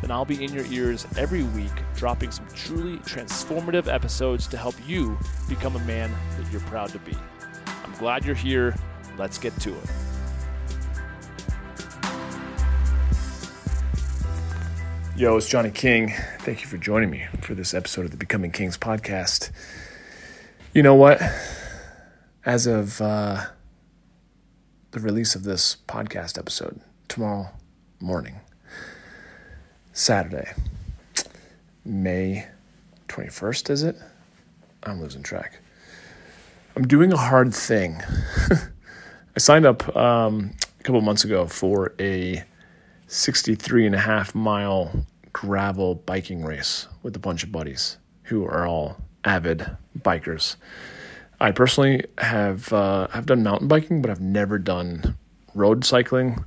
then I'll be in your ears every week, dropping some truly transformative episodes to help you become a man that you're proud to be. I'm glad you're here. Let's get to it. Yo, it's Johnny King. Thank you for joining me for this episode of the Becoming Kings podcast. You know what? As of uh, the release of this podcast episode, tomorrow morning, Saturday, May 21st, is it? I'm losing track. I'm doing a hard thing. I signed up um, a couple months ago for a 63 and a half mile gravel biking race with a bunch of buddies who are all avid bikers. I personally have uh, have done mountain biking, but I've never done road cycling,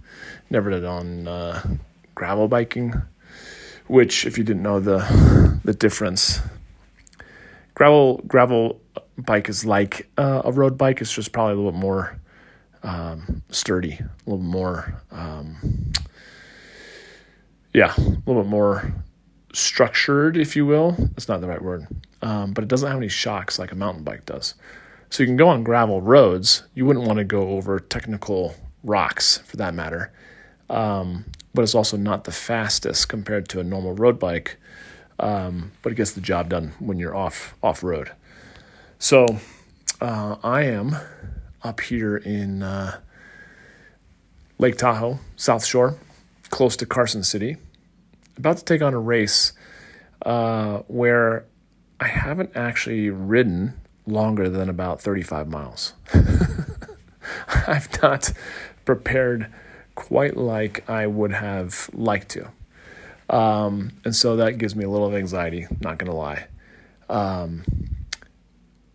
never done uh, gravel biking which, if you didn't know the the difference, gravel gravel bike is like uh, a road bike. It's just probably a little bit more um, sturdy, a little more, um, yeah, a little bit more structured, if you will. That's not the right word, um, but it doesn't have any shocks like a mountain bike does. So you can go on gravel roads. You wouldn't want to go over technical rocks, for that matter. Um, but it's also not the fastest compared to a normal road bike. Um, but it gets the job done when you're off off road. So uh, I am up here in uh, Lake Tahoe, South Shore, close to Carson City, about to take on a race uh, where I haven't actually ridden longer than about 35 miles. I've not prepared quite like I would have liked to. Um, and so that gives me a little anxiety, not going to lie. Um,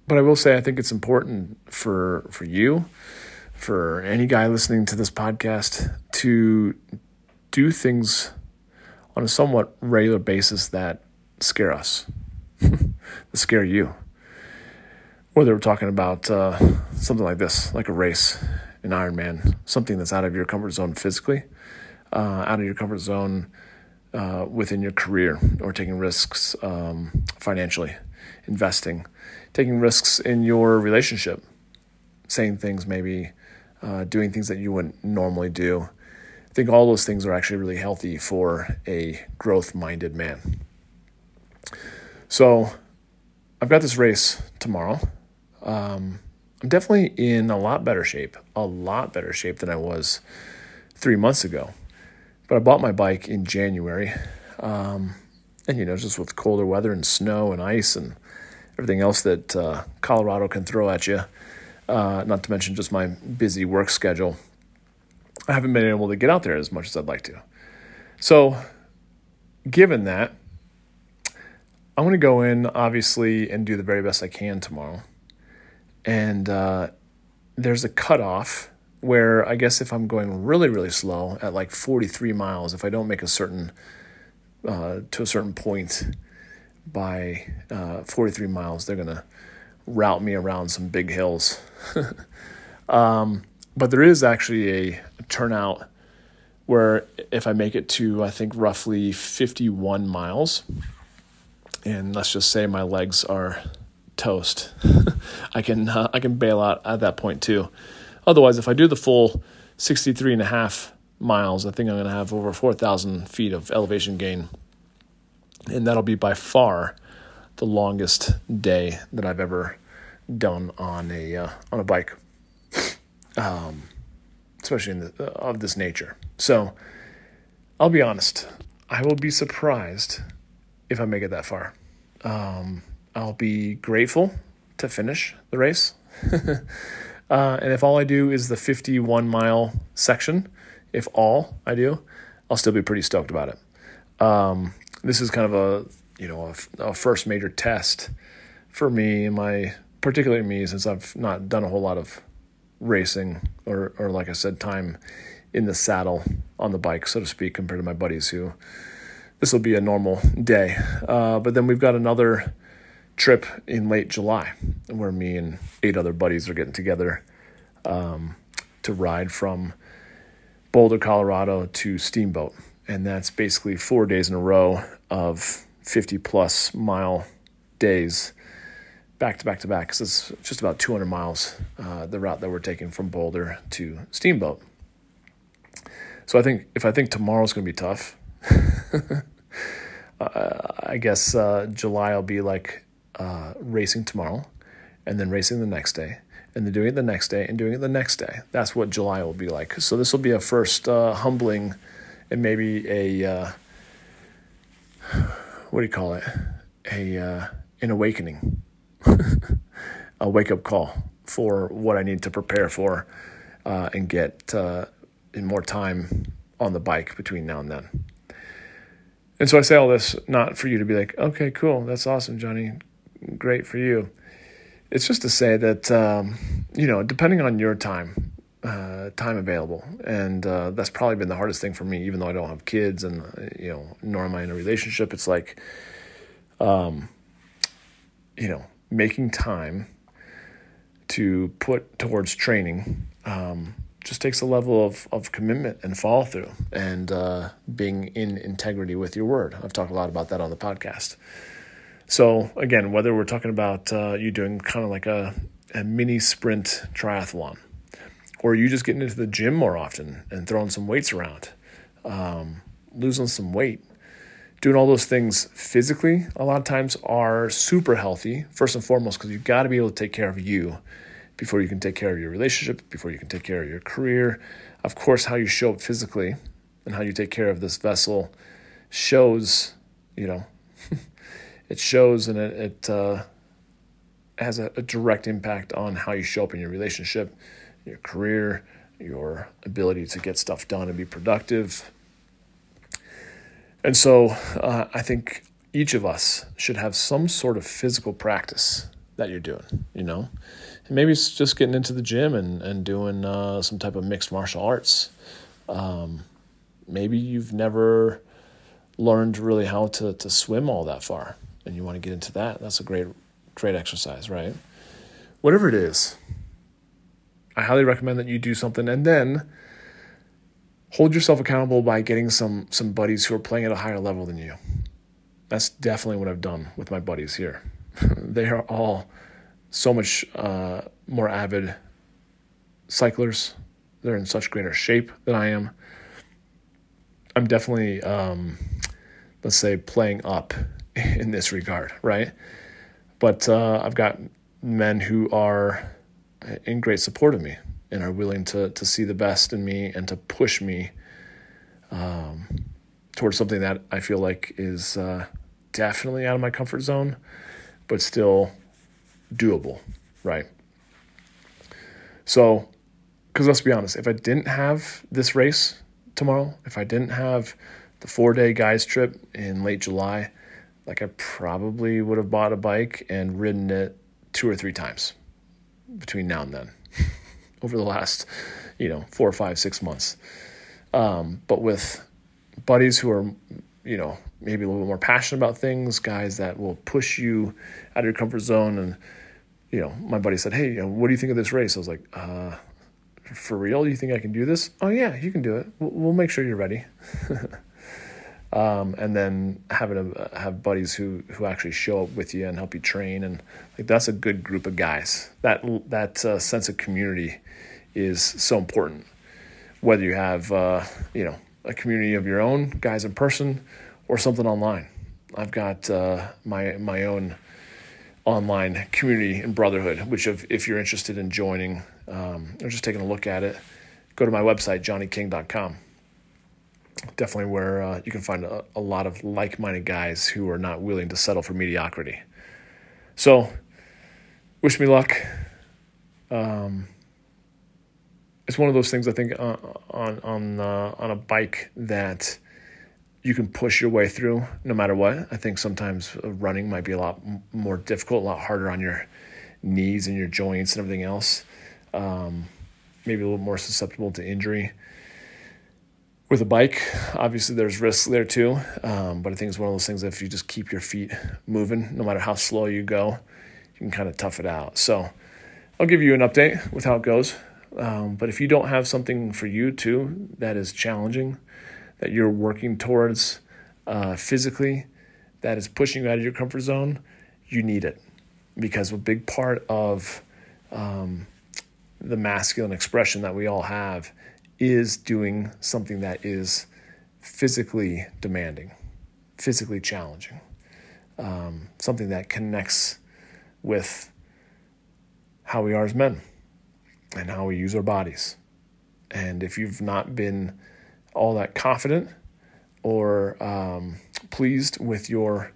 but I will say I think it's important for for you, for any guy listening to this podcast, to do things on a somewhat regular basis that scare us, that scare you. Whether we're talking about uh, something like this, like a race, an Ironman, something that's out of your comfort zone physically, uh, out of your comfort zone uh, within your career, or taking risks um, financially, investing, taking risks in your relationship, saying things maybe, uh, doing things that you wouldn't normally do. I think all those things are actually really healthy for a growth minded man. So I've got this race tomorrow. Um, I'm definitely in a lot better shape, a lot better shape than I was three months ago. But I bought my bike in January. Um, and, you know, just with colder weather and snow and ice and everything else that uh, Colorado can throw at you, uh, not to mention just my busy work schedule, I haven't been able to get out there as much as I'd like to. So, given that, I'm going to go in, obviously, and do the very best I can tomorrow and uh, there's a cutoff where I guess if I'm going really really slow at like 43 miles, if I don't make a certain uh, to a certain point by uh, 43 miles, they're gonna route me around some big hills. um, but there is actually a, turnout where if I make it to I think roughly 51 miles, and let's just say my legs are toast. I can uh, I can bail out at that point too. Otherwise, if I do the full 63 and a half miles, I think I'm going to have over 4,000 feet of elevation gain. And that'll be by far the longest day that I've ever done on a uh, on a bike, um, especially in the, uh, of this nature. So I'll be honest, I will be surprised if I make it that far. Um, I'll be grateful to finish the race. uh, and if all I do is the 51 mile section, if all I do, I'll still be pretty stoked about it. Um, this is kind of a you know a, a first major test for me my particularly me since I've not done a whole lot of racing or or like I said time in the saddle on the bike so to speak compared to my buddies who this will be a normal day uh, but then we've got another trip in late July where me and eight other buddies are getting together um, to ride from Boulder, Colorado to Steamboat. And that's basically four days in a row of 50 plus mile days back to back to back because it's just about 200 miles uh, the route that we're taking from Boulder to Steamboat. So I think if I think tomorrow's going to be tough, uh, I guess uh, July will be like uh, racing tomorrow, and then racing the next day, and then doing it the next day, and doing it the next day. That's what July will be like. So this will be a first uh, humbling, and maybe a uh, what do you call it? A uh, an awakening, a wake up call for what I need to prepare for, uh, and get uh, in more time on the bike between now and then. And so I say all this not for you to be like, okay, cool, that's awesome, Johnny great for you. It's just to say that um, you know, depending on your time, uh, time available, and uh, that's probably been the hardest thing for me. Even though I don't have kids, and uh, you know, nor am I in a relationship, it's like, um, you know, making time to put towards training um, just takes a level of, of commitment and follow through and uh, being in integrity with your word. I've talked a lot about that on the podcast. So again, whether we're talking about uh, you doing kind of like a, a mini sprint triathlon, or you just getting into the gym more often and throwing some weights around, um, losing some weight, doing all those things physically, a lot of times are super healthy. First and foremost, because you've got to be able to take care of you before you can take care of your relationship, before you can take care of your career. Of course, how you show up physically and how you take care of this vessel shows, you know, it shows and it, it uh, has a, a, direct impact on how you show up in your relationship, your career, your ability to get stuff done and be productive. And so uh, I think each of us should have some sort of physical practice that you're doing, you know? And maybe it's just getting into the gym and, and doing uh, some type of mixed martial arts. Um, maybe you've never learned really how to, to swim all that far and you want to get into that, that's a great, great exercise, right? Whatever it is, I highly recommend that you do something and then hold yourself accountable by getting some some buddies who are playing at a higher level than you. That's definitely what I've done with my buddies here. they are all so much uh, more avid cyclers. They're in such greater shape than I am. I'm definitely, um, let's say, playing up in this regard, right? But uh, I've got men who are in great support of me and are willing to to see the best in me and to push me um, towards something that I feel like is uh, definitely out of my comfort zone, but still doable, right? So, because let's be honest, if I didn't have this race tomorrow, if I didn't have the four day guys trip in late July, like I probably would have bought a bike and ridden it two or three times between now and then over the last, you know, four or five, six months. Um, but with buddies who are, you know, maybe a little bit more passionate about things, guys that will push you out of your comfort zone. And, you know, my buddy said, Hey, you know, what do you think of this race? I was like, uh, for real? You think I can do this? Oh, yeah, you can do it. We'll, we'll make sure you're ready. um, and then having to have buddies who who actually show up with you and help you train and like that's a good group of guys. That that uh, sense of community is so important. Whether you have uh, you know a community of your own guys in person or something online. I've got uh, my my own online community and brotherhood which if, if you're interested in joining um, or just taking a look at it go to my website johnnyking.com definitely where uh, you can find a, a lot of like minded guys who are not willing to settle for mediocrity. So, wish me luck. Um, it's one of those things I think uh, on on uh, on a bike that you can push your way through no matter what. I think sometimes running might be a lot more difficult, a lot harder on your knees and your joints and everything else. Um, maybe a little more susceptible to injury. With a bike, obviously there's risks there too, um, but I think it's one of those things that if you just keep your feet moving, no matter how slow you go, you can kind of tough it out. So I'll give you an update with how it goes. Um, but if you don't have something for you too that is challenging, that you're working towards uh, physically, that is pushing you out of your comfort zone, you need it because a big part of um, the masculine expression that we all have is doing something that is physically demanding, physically challenging, um, something that connects with how we are as men and how we use our bodies. And if you've not been all that confident or um, pleased with your,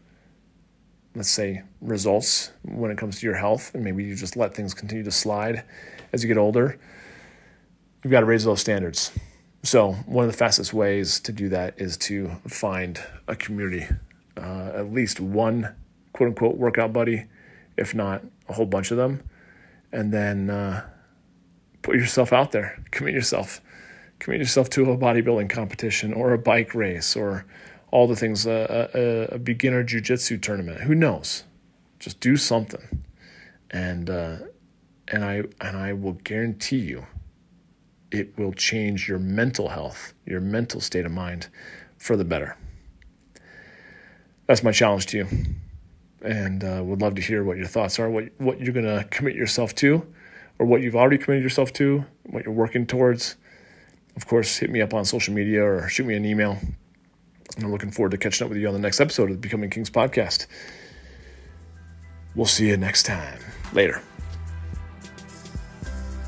let's say, results when it comes to your health, and maybe you just let things continue to slide as you get older, you've got to raise those standards. So, one of the fastest ways to do that is to find a community, uh, at least one quote unquote workout buddy, if not a whole bunch of them, and then uh, put yourself out there, commit yourself, commit yourself to a bodybuilding competition or a bike race or all the things, uh, a, a, beginner jujitsu tournament. Who knows? Just do something, and uh, and I and I will guarantee you it will change your mental health, your mental state of mind for the better. That's my challenge to you. And uh, would love to hear what your thoughts are, what, what you're going to commit yourself to, or what you've already committed yourself to, what you're working towards. Of course, hit me up on social media or shoot me an email. And I'm looking forward to catching up with you on the next episode of the Becoming Kings podcast. We'll see you next time. Later.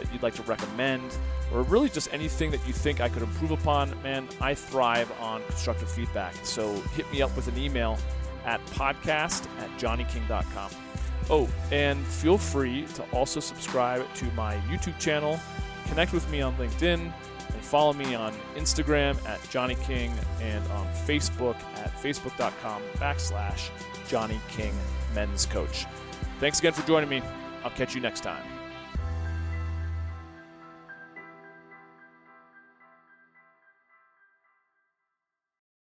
that you'd like to recommend, or really just anything that you think I could improve upon, man, I thrive on constructive feedback. So hit me up with an email at podcast at johnnyking.com. Oh, and feel free to also subscribe to my YouTube channel, connect with me on LinkedIn, and follow me on Instagram at Johnny King and on Facebook at facebook.com backslash Johnny King Men's Coach. Thanks again for joining me. I'll catch you next time.